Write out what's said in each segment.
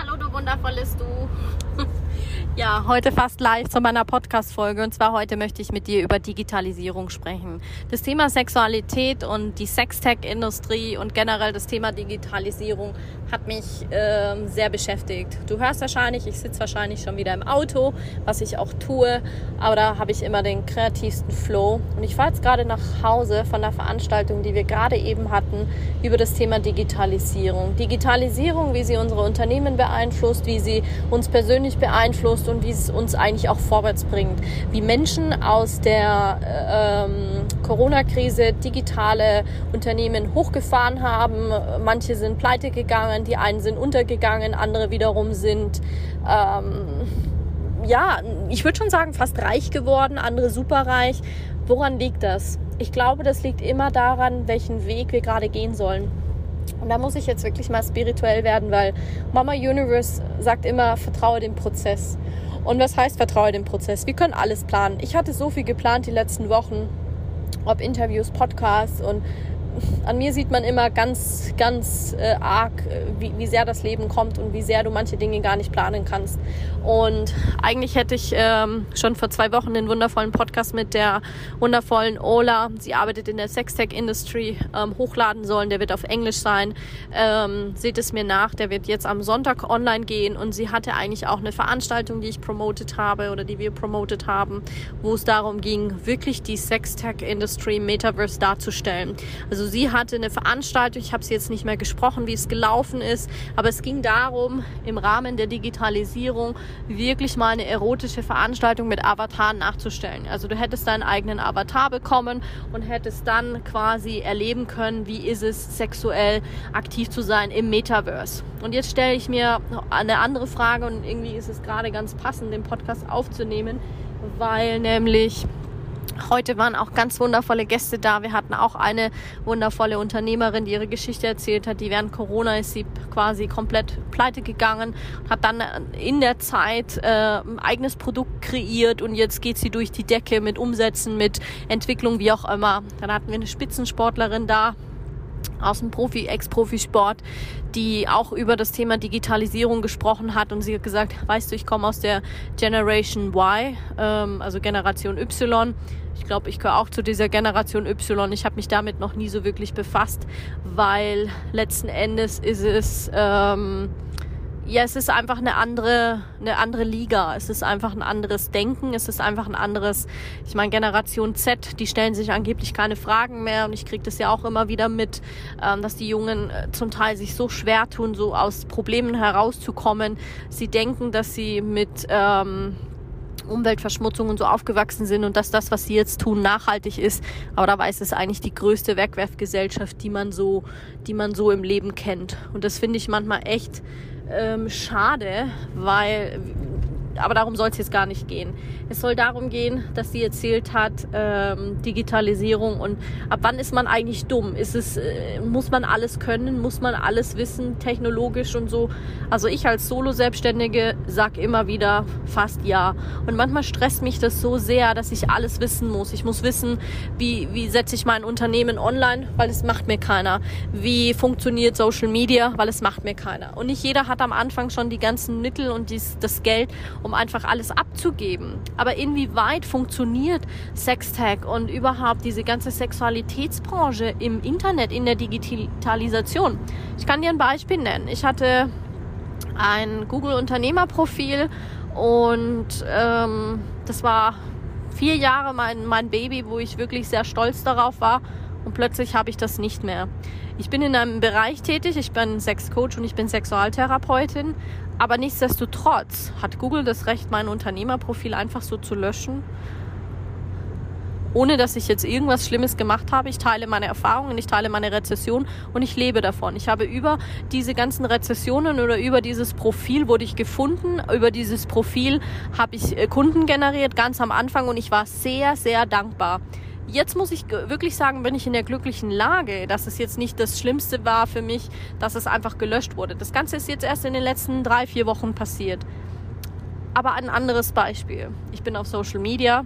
Hallo, du wundervolles Du. Ja, heute fast live zu meiner Podcast-Folge. Und zwar heute möchte ich mit dir über Digitalisierung sprechen. Das Thema Sexualität und die Sextech-Industrie und generell das Thema Digitalisierung hat mich äh, sehr beschäftigt. Du hörst wahrscheinlich, ich sitze wahrscheinlich schon wieder im Auto, was ich auch tue, aber da habe ich immer den kreativsten Flow. Und ich fahre jetzt gerade nach Hause von der Veranstaltung, die wir gerade eben hatten, über das Thema Digitalisierung. Digitalisierung, wie sie unsere Unternehmen beeinflusst, wie sie uns persönlich beeinflusst und wie es uns eigentlich auch vorwärts bringt. Wie Menschen aus der ähm, Corona-Krise digitale Unternehmen hochgefahren haben. Manche sind pleite gegangen, die einen sind untergegangen, andere wiederum sind ähm, ja, ich würde schon sagen, fast reich geworden, andere superreich. Woran liegt das? Ich glaube, das liegt immer daran, welchen Weg wir gerade gehen sollen. Und da muss ich jetzt wirklich mal spirituell werden, weil Mama Universe sagt immer, vertraue dem Prozess. Und was heißt vertraue dem Prozess? Wir können alles planen. Ich hatte so viel geplant die letzten Wochen, ob Interviews, Podcasts und an mir sieht man immer ganz, ganz äh, arg, äh, wie, wie sehr das Leben kommt und wie sehr du manche Dinge gar nicht planen kannst. Und eigentlich hätte ich ähm, schon vor zwei Wochen den wundervollen Podcast mit der wundervollen Ola, sie arbeitet in der Sextech-Industry, ähm, hochladen sollen. Der wird auf Englisch sein. Ähm, seht es mir nach, der wird jetzt am Sonntag online gehen und sie hatte eigentlich auch eine Veranstaltung, die ich promotet habe oder die wir promotet haben, wo es darum ging, wirklich die Sextech-Industry Metaverse darzustellen. Also sie hatte eine Veranstaltung, ich habe sie jetzt nicht mehr gesprochen, wie es gelaufen ist, aber es ging darum, im Rahmen der Digitalisierung wirklich mal eine erotische Veranstaltung mit Avataren nachzustellen. Also du hättest deinen eigenen Avatar bekommen und hättest dann quasi erleben können, wie ist es sexuell aktiv zu sein im Metaverse. Und jetzt stelle ich mir eine andere Frage und irgendwie ist es gerade ganz passend, den Podcast aufzunehmen, weil nämlich Heute waren auch ganz wundervolle Gäste da. Wir hatten auch eine wundervolle Unternehmerin, die ihre Geschichte erzählt hat. Die während Corona ist sie quasi komplett pleite gegangen, hat dann in der Zeit äh, ein eigenes Produkt kreiert und jetzt geht sie durch die Decke mit Umsätzen, mit Entwicklung, wie auch immer. Dann hatten wir eine Spitzensportlerin da, aus dem Profi, Ex-Profisport, die auch über das Thema Digitalisierung gesprochen hat und sie hat gesagt, weißt du, ich komme aus der Generation Y, ähm, also Generation Y. Ich glaube, ich gehöre auch zu dieser Generation Y. Ich habe mich damit noch nie so wirklich befasst, weil letzten Endes ist es ähm, ja, es ist einfach eine andere, eine andere Liga. Es ist einfach ein anderes Denken. Es ist einfach ein anderes, ich meine, Generation Z, die stellen sich angeblich keine Fragen mehr. Und ich kriege das ja auch immer wieder mit, ähm, dass die Jungen äh, zum Teil sich so schwer tun, so aus Problemen herauszukommen. Sie denken, dass sie mit, ähm, Umweltverschmutzung und so aufgewachsen sind und dass das, was sie jetzt tun, nachhaltig ist. Aber dabei ist es eigentlich die größte Wegwerfgesellschaft, die man so, die man so im Leben kennt. Und das finde ich manchmal echt ähm, schade, weil aber darum soll es jetzt gar nicht gehen. Es soll darum gehen, dass sie erzählt hat, ähm, Digitalisierung und ab wann ist man eigentlich dumm? Ist es, äh, muss man alles können? Muss man alles wissen, technologisch und so? Also ich als Solo-Selbstständige sag immer wieder fast ja. Und manchmal stresst mich das so sehr, dass ich alles wissen muss. Ich muss wissen, wie, wie setze ich mein Unternehmen online, weil es macht mir keiner. Wie funktioniert Social Media, weil es macht mir keiner. Und nicht jeder hat am Anfang schon die ganzen Mittel und dies, das Geld, um einfach alles abzugeben. Aber inwieweit funktioniert Sextech und überhaupt diese ganze Sexualitätsbranche im Internet, in der Digitalisation? Ich kann dir ein Beispiel nennen. Ich hatte ein Google-Unternehmerprofil und ähm, das war vier Jahre mein, mein Baby, wo ich wirklich sehr stolz darauf war und plötzlich habe ich das nicht mehr. Ich bin in einem Bereich tätig, ich bin Sexcoach und ich bin Sexualtherapeutin, aber nichtsdestotrotz hat Google das Recht, mein Unternehmerprofil einfach so zu löschen. ohne dass ich jetzt irgendwas Schlimmes gemacht habe. Ich teile meine Erfahrungen, ich teile meine Rezession und ich lebe davon. Ich habe über diese ganzen Rezessionen oder über dieses Profil wurde ich gefunden. Über dieses Profil habe ich äh, Kunden generiert, ganz am Anfang und ich war sehr, sehr dankbar. Jetzt muss ich wirklich sagen, bin ich in der glücklichen Lage, dass es jetzt nicht das Schlimmste war für mich, dass es einfach gelöscht wurde. Das Ganze ist jetzt erst in den letzten drei, vier Wochen passiert. Aber ein anderes Beispiel. Ich bin auf Social Media,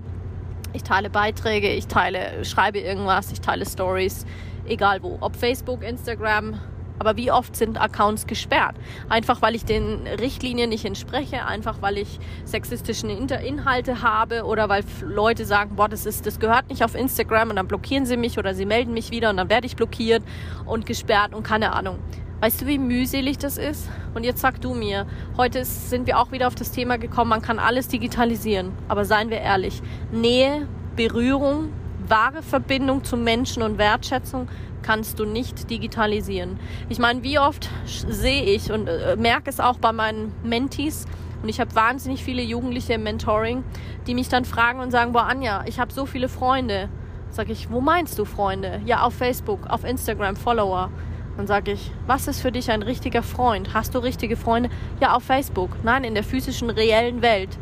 ich teile Beiträge, ich teile, schreibe irgendwas, ich teile Stories, egal wo. Ob Facebook, Instagram, aber wie oft sind Accounts gesperrt? Einfach weil ich den Richtlinien nicht entspreche, einfach weil ich sexistischen Inhalte habe oder weil Leute sagen, boah, das ist, das gehört nicht auf Instagram und dann blockieren sie mich oder sie melden mich wieder und dann werde ich blockiert und gesperrt und keine Ahnung. Weißt du, wie mühselig das ist? Und jetzt sag du mir, heute sind wir auch wieder auf das Thema gekommen, man kann alles digitalisieren. Aber seien wir ehrlich, Nähe, Berührung, wahre Verbindung zu Menschen und Wertschätzung kannst du nicht digitalisieren. Ich meine, wie oft sehe ich und äh, merke es auch bei meinen Mentees, und ich habe wahnsinnig viele Jugendliche im Mentoring, die mich dann fragen und sagen, boah Anja, ich habe so viele Freunde. Sag ich, wo meinst du Freunde? Ja, auf Facebook, auf Instagram, Follower. Dann sage ich, was ist für dich ein richtiger Freund? Hast du richtige Freunde? Ja, auf Facebook. Nein, in der physischen, reellen Welt.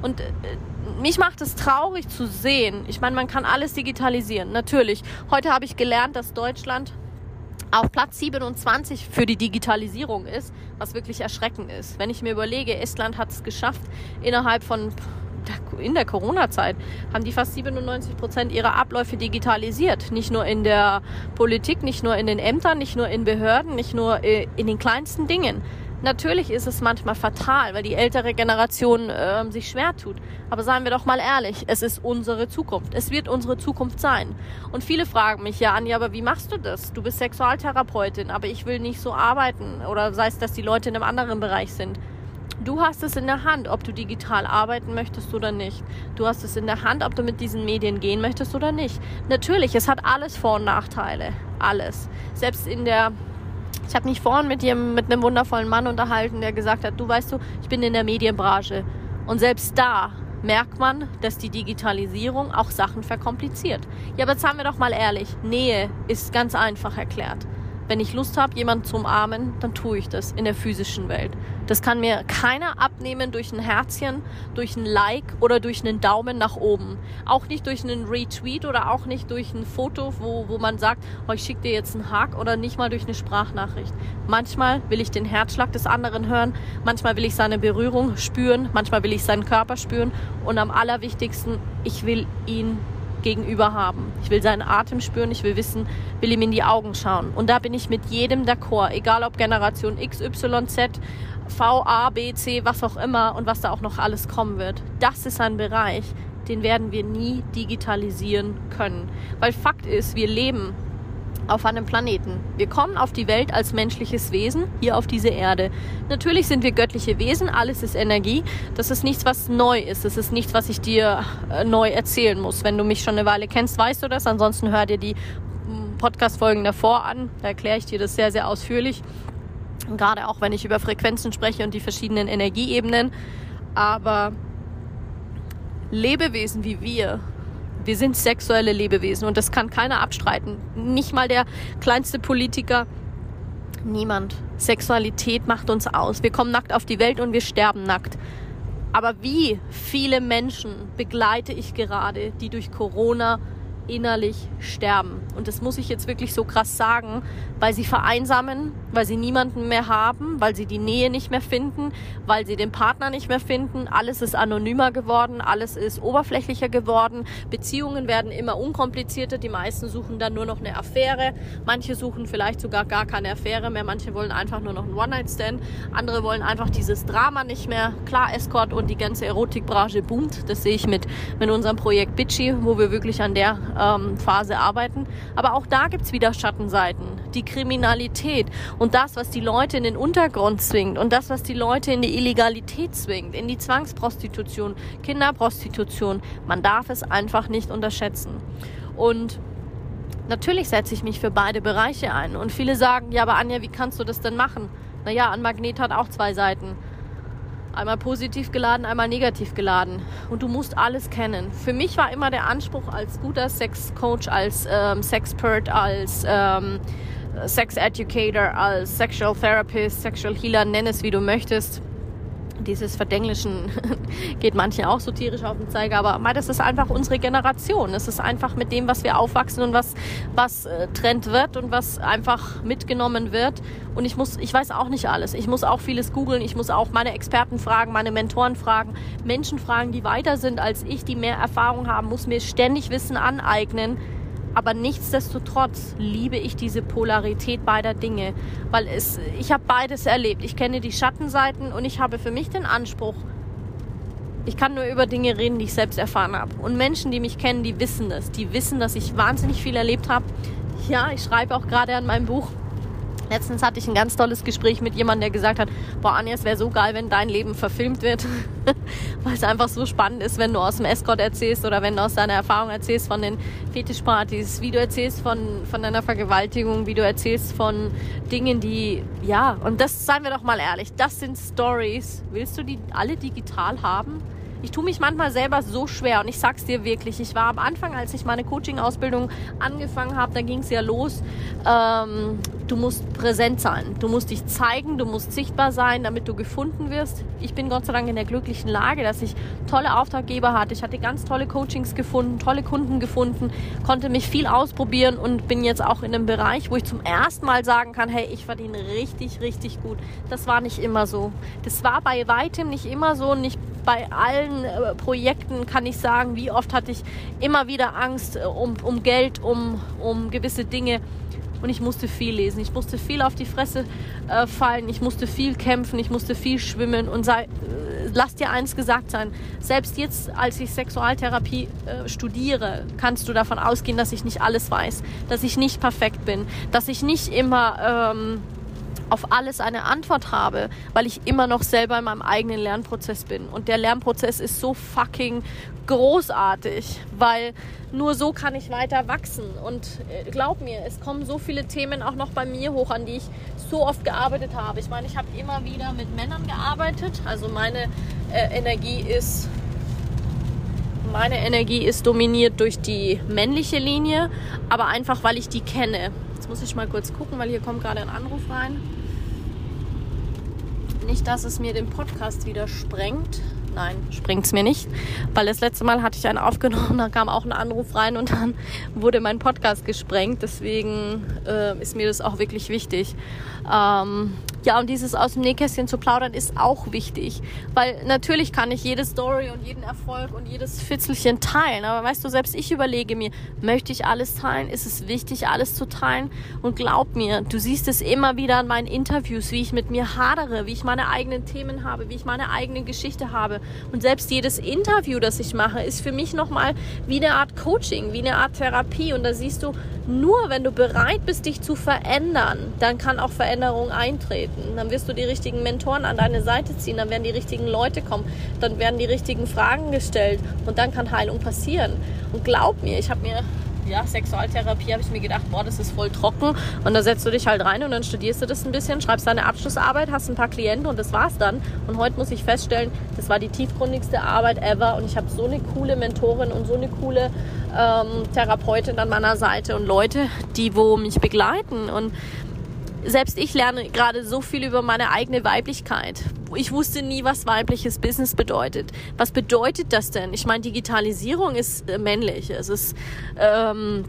Und äh, mich macht es traurig zu sehen. Ich meine, man kann alles digitalisieren. Natürlich. Heute habe ich gelernt, dass Deutschland auf Platz 27 für die Digitalisierung ist, was wirklich erschreckend ist. Wenn ich mir überlege, Estland hat es geschafft, innerhalb von in der Corona-Zeit haben die fast 97 Prozent ihrer Abläufe digitalisiert. Nicht nur in der Politik, nicht nur in den Ämtern, nicht nur in Behörden, nicht nur äh, in den kleinsten Dingen. Natürlich ist es manchmal fatal, weil die ältere Generation äh, sich schwer tut. Aber seien wir doch mal ehrlich, es ist unsere Zukunft. Es wird unsere Zukunft sein. Und viele fragen mich, ja, Anja, aber wie machst du das? Du bist Sexualtherapeutin, aber ich will nicht so arbeiten. Oder sei es, dass die Leute in einem anderen Bereich sind. Du hast es in der Hand, ob du digital arbeiten möchtest oder nicht. Du hast es in der Hand, ob du mit diesen Medien gehen möchtest oder nicht. Natürlich, es hat alles Vor- und Nachteile. Alles. Selbst in der ich habe mich vorhin mit, ihm, mit einem wundervollen Mann unterhalten, der gesagt hat, du weißt du, ich bin in der Medienbranche. Und selbst da merkt man, dass die Digitalisierung auch Sachen verkompliziert. Ja, aber jetzt haben wir doch mal ehrlich, Nähe ist ganz einfach erklärt. Wenn ich Lust habe, jemanden zu umarmen, dann tue ich das in der physischen Welt. Das kann mir keiner abnehmen durch ein Herzchen, durch ein Like oder durch einen Daumen nach oben. Auch nicht durch einen Retweet oder auch nicht durch ein Foto, wo, wo man sagt, oh, ich schicke dir jetzt einen Hack oder nicht mal durch eine Sprachnachricht. Manchmal will ich den Herzschlag des anderen hören, manchmal will ich seine Berührung spüren, manchmal will ich seinen Körper spüren und am allerwichtigsten, ich will ihn gegenüber haben. Ich will seinen Atem spüren, ich will wissen, will ihm in die Augen schauen. Und da bin ich mit jedem d'accord, egal ob Generation X, Y, Z, V, A, B, C, was auch immer und was da auch noch alles kommen wird. Das ist ein Bereich, den werden wir nie digitalisieren können. Weil Fakt ist, wir leben auf einem Planeten. Wir kommen auf die Welt als menschliches Wesen, hier auf diese Erde. Natürlich sind wir göttliche Wesen, alles ist Energie. Das ist nichts, was neu ist. Das ist nichts, was ich dir äh, neu erzählen muss. Wenn du mich schon eine Weile kennst, weißt du das. Ansonsten hör dir die mm, Podcast-Folgen davor an. Da erkläre ich dir das sehr, sehr ausführlich. Gerade auch, wenn ich über Frequenzen spreche und die verschiedenen Energieebenen. Aber Lebewesen wie wir wir sind sexuelle Lebewesen und das kann keiner abstreiten. Nicht mal der kleinste Politiker. Niemand. Sexualität macht uns aus. Wir kommen nackt auf die Welt und wir sterben nackt. Aber wie viele Menschen begleite ich gerade, die durch Corona innerlich sterben. Und das muss ich jetzt wirklich so krass sagen, weil sie vereinsamen, weil sie niemanden mehr haben, weil sie die Nähe nicht mehr finden, weil sie den Partner nicht mehr finden. Alles ist anonymer geworden, alles ist oberflächlicher geworden. Beziehungen werden immer unkomplizierter. Die meisten suchen dann nur noch eine Affäre. Manche suchen vielleicht sogar gar keine Affäre mehr. Manche wollen einfach nur noch einen One-Night-Stand. Andere wollen einfach dieses Drama nicht mehr. Klar, Escort und die ganze Erotikbranche boomt. Das sehe ich mit, mit unserem Projekt Bitchy, wo wir wirklich an der ähm, Phase arbeiten. Aber auch da gibt's wieder Schattenseiten. Die Kriminalität und das, was die Leute in den Untergrund zwingt und das, was die Leute in die Illegalität zwingt, in die Zwangsprostitution, Kinderprostitution. Man darf es einfach nicht unterschätzen. Und natürlich setze ich mich für beide Bereiche ein. Und viele sagen, ja, aber Anja, wie kannst du das denn machen? Naja, ein Magnet hat auch zwei Seiten. Einmal positiv geladen, einmal negativ geladen. Und du musst alles kennen. Für mich war immer der Anspruch als guter Sexcoach, als ähm, Sexpert, als ähm, Sex Educator, als Sexual Therapist, Sexual Healer, nenn es wie du möchtest dieses Verdenglischen geht manchen auch so tierisch auf den Zeiger, aber das ist einfach unsere Generation. Es ist einfach mit dem, was wir aufwachsen und was, was äh, Trend wird und was einfach mitgenommen wird. Und ich muss, ich weiß auch nicht alles. Ich muss auch vieles googeln. Ich muss auch meine Experten fragen, meine Mentoren fragen, Menschen fragen, die weiter sind als ich, die mehr Erfahrung haben, muss mir ständig Wissen aneignen aber nichtsdestotrotz liebe ich diese Polarität beider Dinge, weil es, ich habe beides erlebt. Ich kenne die Schattenseiten und ich habe für mich den Anspruch, ich kann nur über Dinge reden, die ich selbst erfahren habe. Und Menschen, die mich kennen, die wissen das. Die wissen, dass ich wahnsinnig viel erlebt habe. Ja, ich schreibe auch gerade an meinem Buch Letztens hatte ich ein ganz tolles Gespräch mit jemandem, der gesagt hat, boah Anja, es wäre so geil, wenn dein Leben verfilmt wird, weil es einfach so spannend ist, wenn du aus dem Escort erzählst oder wenn du aus deiner Erfahrung erzählst von den Fetischpartys, wie du erzählst von, von deiner Vergewaltigung, wie du erzählst von Dingen, die, ja, und das, seien wir doch mal ehrlich, das sind Stories. Willst du die alle digital haben? Ich tue mich manchmal selber so schwer und ich sag's dir wirklich. Ich war am Anfang, als ich meine Coaching-Ausbildung angefangen habe, da ging's ja los. Ähm, du musst präsent sein. Du musst dich zeigen, du musst sichtbar sein, damit du gefunden wirst. Ich bin Gott sei Dank in der glücklichen Lage, dass ich tolle Auftraggeber hatte. Ich hatte ganz tolle Coachings gefunden, tolle Kunden gefunden, konnte mich viel ausprobieren und bin jetzt auch in einem Bereich, wo ich zum ersten Mal sagen kann, hey, ich verdiene richtig, richtig gut. Das war nicht immer so. Das war bei weitem nicht immer so, nicht bei allen äh, Projekten kann ich sagen, wie oft hatte ich immer wieder Angst äh, um, um Geld, um, um gewisse Dinge. Und ich musste viel lesen. Ich musste viel auf die Fresse äh, fallen. Ich musste viel kämpfen. Ich musste viel schwimmen. Und sei, äh, lass dir eins gesagt sein. Selbst jetzt, als ich Sexualtherapie äh, studiere, kannst du davon ausgehen, dass ich nicht alles weiß. Dass ich nicht perfekt bin. Dass ich nicht immer... Ähm, auf alles eine Antwort habe, weil ich immer noch selber in meinem eigenen Lernprozess bin. Und der Lernprozess ist so fucking großartig, weil nur so kann ich weiter wachsen. Und äh, glaub mir, es kommen so viele Themen auch noch bei mir hoch, an die ich so oft gearbeitet habe. Ich meine, ich habe immer wieder mit Männern gearbeitet. Also meine äh, Energie ist meine Energie ist dominiert durch die männliche Linie, aber einfach weil ich die kenne. Jetzt muss ich mal kurz gucken, weil hier kommt gerade ein Anruf rein. Nicht, dass es mir den Podcast wieder sprengt. Nein, springt es mir nicht. Weil das letzte Mal hatte ich einen aufgenommen, da kam auch ein Anruf rein und dann wurde mein Podcast gesprengt. Deswegen äh, ist mir das auch wirklich wichtig. Ähm, ja, und dieses aus dem Nähkästchen zu plaudern ist auch wichtig. Weil natürlich kann ich jede Story und jeden Erfolg und jedes Fitzelchen teilen. Aber weißt du, selbst ich überlege mir, möchte ich alles teilen? Ist es wichtig, alles zu teilen? Und glaub mir, du siehst es immer wieder an meinen Interviews, wie ich mit mir hadere, wie ich meine eigenen Themen habe, wie ich meine eigene Geschichte habe. Und selbst jedes Interview, das ich mache, ist für mich nochmal wie eine Art Coaching, wie eine Art Therapie. Und da siehst du, nur wenn du bereit bist, dich zu verändern, dann kann auch Veränderung eintreten treten. Dann wirst du die richtigen Mentoren an deine Seite ziehen, dann werden die richtigen Leute kommen, dann werden die richtigen Fragen gestellt und dann kann Heilung passieren. Und glaub mir, ich habe mir ja, Sexualtherapie habe ich mir gedacht, boah, das ist voll trocken. Und da setzt du dich halt rein und dann studierst du das ein bisschen, schreibst deine Abschlussarbeit, hast ein paar Klienten und das war's dann. Und heute muss ich feststellen, das war die tiefgründigste Arbeit ever und ich habe so eine coole Mentorin und so eine coole ähm, Therapeutin an meiner Seite und Leute, die wo mich begleiten. Und selbst ich lerne gerade so viel über meine eigene Weiblichkeit. Ich wusste nie, was weibliches Business bedeutet. Was bedeutet das denn? Ich meine, Digitalisierung ist äh, männlich. Es ist ähm,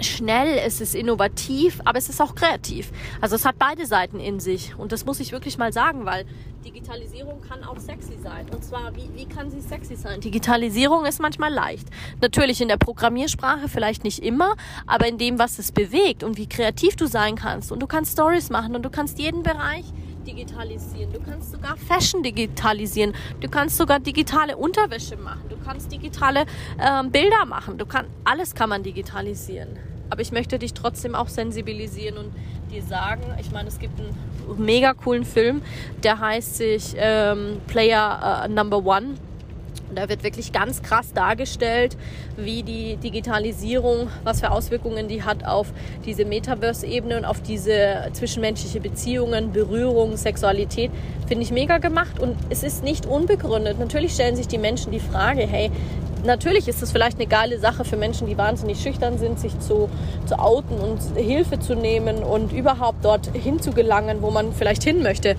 schnell, es ist innovativ, aber es ist auch kreativ. Also es hat beide Seiten in sich. Und das muss ich wirklich mal sagen, weil Digitalisierung kann auch sexy sein. Und zwar, wie, wie kann sie sexy sein? Digitalisierung ist manchmal leicht. Natürlich in der Programmiersprache vielleicht nicht immer, aber in dem, was es bewegt und wie kreativ du sein kannst. Und du kannst Stories machen und du kannst jeden Bereich digitalisieren. Du kannst sogar Fashion digitalisieren. Du kannst sogar digitale Unterwäsche machen. Du kannst digitale äh, Bilder machen. Du kann, alles kann man digitalisieren. Aber ich möchte dich trotzdem auch sensibilisieren und dir sagen, ich meine, es gibt einen mega coolen Film, der heißt sich ähm, Player äh, Number One. Und da wird wirklich ganz krass dargestellt, wie die Digitalisierung, was für Auswirkungen die hat auf diese Metaverse-Ebene und auf diese zwischenmenschliche Beziehungen, Berührung, Sexualität. Finde ich mega gemacht und es ist nicht unbegründet. Natürlich stellen sich die Menschen die Frage, hey, natürlich ist es vielleicht eine geile Sache für Menschen, die wahnsinnig schüchtern sind, sich zu, zu outen und Hilfe zu nehmen und überhaupt dort hinzugelangen, wo man vielleicht hin möchte.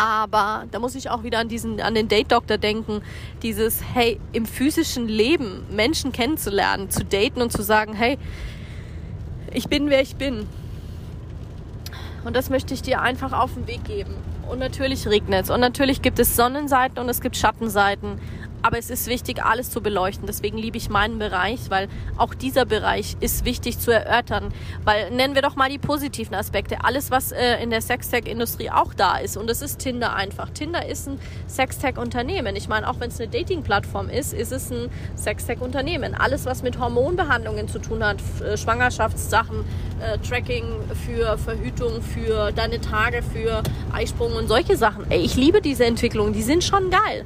Aber da muss ich auch wieder an diesen, an den Date-Doktor denken. Dieses, hey, im physischen Leben Menschen kennenzulernen, zu daten und zu sagen, hey, ich bin, wer ich bin. Und das möchte ich dir einfach auf den Weg geben. Und natürlich regnet es. Und natürlich gibt es Sonnenseiten und es gibt Schattenseiten. Aber es ist wichtig, alles zu beleuchten. Deswegen liebe ich meinen Bereich, weil auch dieser Bereich ist wichtig zu erörtern. Weil nennen wir doch mal die positiven Aspekte. Alles, was äh, in der Sextech-Industrie auch da ist. Und das ist Tinder einfach. Tinder ist ein Sextech-Unternehmen. Ich meine, auch wenn es eine Dating-Plattform ist, ist es ein Sextech-Unternehmen. Alles, was mit Hormonbehandlungen zu tun hat, äh, Schwangerschaftssachen, äh, Tracking für Verhütung, für deine Tage, für Eisprung und solche Sachen. Ey, ich liebe diese Entwicklungen. Die sind schon geil.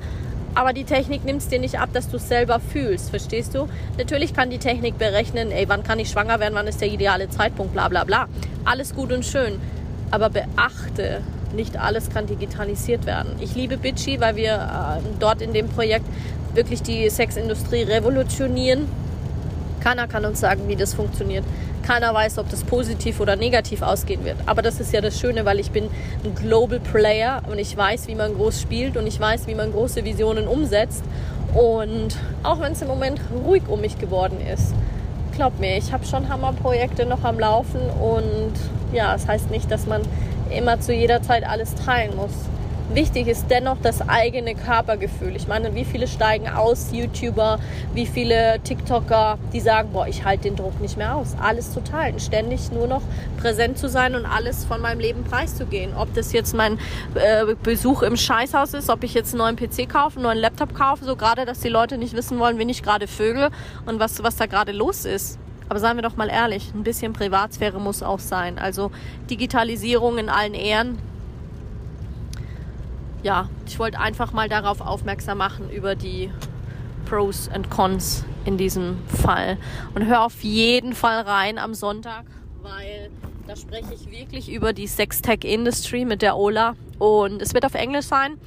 Aber die Technik nimmt es dir nicht ab, dass du es selber fühlst, verstehst du? Natürlich kann die Technik berechnen, ey, wann kann ich schwanger werden, wann ist der ideale Zeitpunkt, bla bla bla. Alles gut und schön. Aber beachte, nicht alles kann digitalisiert werden. Ich liebe Bitchy, weil wir äh, dort in dem Projekt wirklich die Sexindustrie revolutionieren. Keiner kann uns sagen, wie das funktioniert. Keiner weiß, ob das positiv oder negativ ausgehen wird. Aber das ist ja das Schöne, weil ich bin ein Global Player und ich weiß, wie man groß spielt und ich weiß, wie man große Visionen umsetzt. Und auch wenn es im Moment ruhig um mich geworden ist, glaub mir, ich habe schon Hammerprojekte noch am Laufen und ja, es das heißt nicht, dass man immer zu jeder Zeit alles teilen muss. Wichtig ist dennoch das eigene Körpergefühl. Ich meine, wie viele steigen aus, YouTuber, wie viele TikToker, die sagen, boah, ich halte den Druck nicht mehr aus. Alles zu teilen, ständig nur noch präsent zu sein und alles von meinem Leben preiszugehen. Ob das jetzt mein äh, Besuch im Scheißhaus ist, ob ich jetzt einen neuen PC kaufe, einen neuen Laptop kaufe, so gerade, dass die Leute nicht wissen wollen, wen ich gerade vögel und was, was da gerade los ist. Aber seien wir doch mal ehrlich, ein bisschen Privatsphäre muss auch sein. Also Digitalisierung in allen Ehren, ja, ich wollte einfach mal darauf aufmerksam machen über die Pros und Cons in diesem Fall. Und hör auf jeden Fall rein am Sonntag, weil da spreche ich wirklich über die Sextech Industry mit der Ola. Und es wird auf Englisch sein.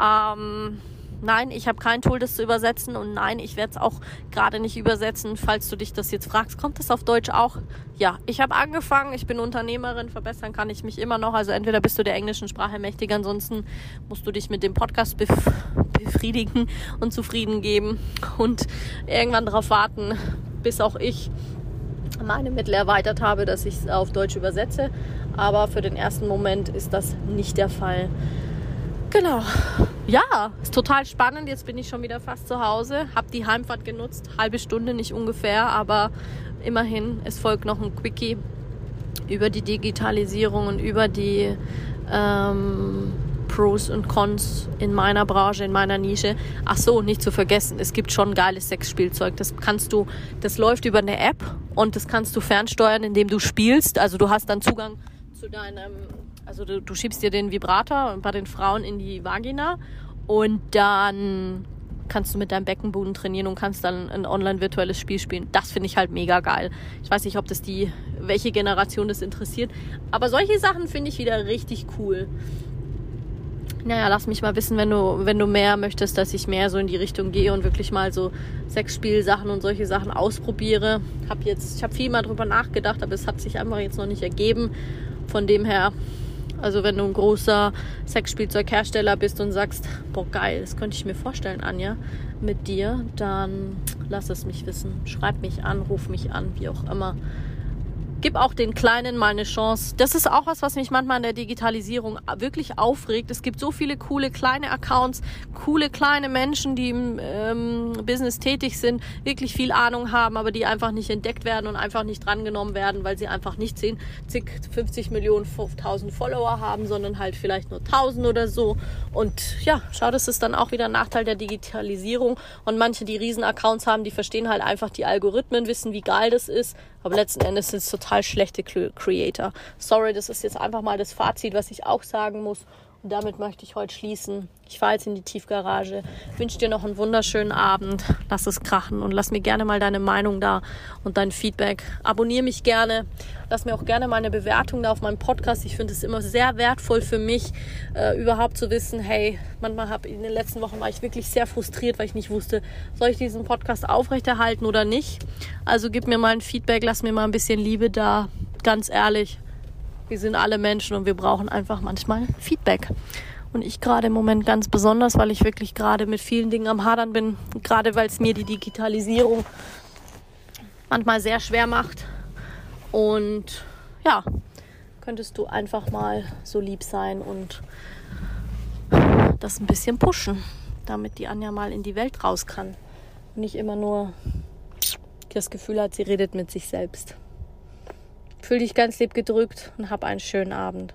Ähm, Nein, ich habe kein Tool, das zu übersetzen und nein, ich werde es auch gerade nicht übersetzen, falls du dich das jetzt fragst. Kommt das auf Deutsch auch? Ja, ich habe angefangen, ich bin Unternehmerin, verbessern kann ich mich immer noch. Also entweder bist du der englischen Sprache mächtig, ansonsten musst du dich mit dem Podcast bef befriedigen und zufrieden geben und irgendwann darauf warten, bis auch ich meine Mittel erweitert habe, dass ich es auf Deutsch übersetze. Aber für den ersten Moment ist das nicht der Fall. Genau. Ja, ist total spannend. Jetzt bin ich schon wieder fast zu Hause. Hab die Heimfahrt genutzt. Halbe Stunde, nicht ungefähr, aber immerhin. Es folgt noch ein Quickie über die Digitalisierung und über die ähm, Pros und Cons in meiner Branche, in meiner Nische. Ach so, nicht zu vergessen, es gibt schon geiles Sexspielzeug. Das kannst du, das läuft über eine App und das kannst du fernsteuern, indem du spielst. Also du hast dann Zugang zu deinem also du, du schiebst dir den Vibrator bei den Frauen in die Vagina und dann kannst du mit deinem Beckenboden trainieren und kannst dann ein online virtuelles Spiel spielen. Das finde ich halt mega geil. Ich weiß nicht, ob das die, welche Generation das interessiert, aber solche Sachen finde ich wieder richtig cool. Naja, lass mich mal wissen, wenn du, wenn du mehr möchtest, dass ich mehr so in die Richtung gehe und wirklich mal so Sexspielsachen und solche Sachen ausprobiere. Hab jetzt, ich habe viel mal drüber nachgedacht, aber es hat sich einfach jetzt noch nicht ergeben. Von dem her also wenn du ein großer Sexspielzeughersteller bist und sagst, boah geil, das könnte ich mir vorstellen, Anja, mit dir, dann lass es mich wissen. Schreib mich an, ruf mich an, wie auch immer gib auch den Kleinen mal eine Chance. Das ist auch was, was mich manchmal an der Digitalisierung wirklich aufregt. Es gibt so viele coole kleine Accounts, coole kleine Menschen, die im ähm, Business tätig sind, wirklich viel Ahnung haben, aber die einfach nicht entdeckt werden und einfach nicht drangenommen werden, weil sie einfach nicht 10, zig, 50 Millionen, 1000 Follower haben, sondern halt vielleicht nur 1000 oder so. Und ja, schau, das ist dann auch wieder ein Nachteil der Digitalisierung. Und manche, die riesen Accounts haben, die verstehen halt einfach die Algorithmen, wissen, wie geil das ist, aber letzten Endes sind es total schlechte Creator. Sorry, das ist jetzt einfach mal das Fazit, was ich auch sagen muss. Damit möchte ich heute schließen. Ich fahre jetzt in die Tiefgarage. Wünsche dir noch einen wunderschönen Abend. Lass es krachen und lass mir gerne mal deine Meinung da und dein Feedback. Abonniere mich gerne. Lass mir auch gerne mal eine Bewertung da auf meinem Podcast. Ich finde es immer sehr wertvoll für mich, äh, überhaupt zu wissen, hey, manchmal habe in den letzten Wochen war ich wirklich sehr frustriert, weil ich nicht wusste, soll ich diesen Podcast aufrechterhalten oder nicht. Also gib mir mal ein Feedback, lass mir mal ein bisschen Liebe da. Ganz ehrlich, wir sind alle Menschen und wir brauchen einfach manchmal Feedback. Und ich gerade im Moment ganz besonders, weil ich wirklich gerade mit vielen Dingen am Hadern bin, gerade weil es mir die Digitalisierung manchmal sehr schwer macht. Und ja, könntest du einfach mal so lieb sein und das ein bisschen pushen, damit die Anja mal in die Welt raus kann. Und nicht immer nur das Gefühl hat, sie redet mit sich selbst. Fühl dich ganz lieb gedrückt und hab einen schönen Abend.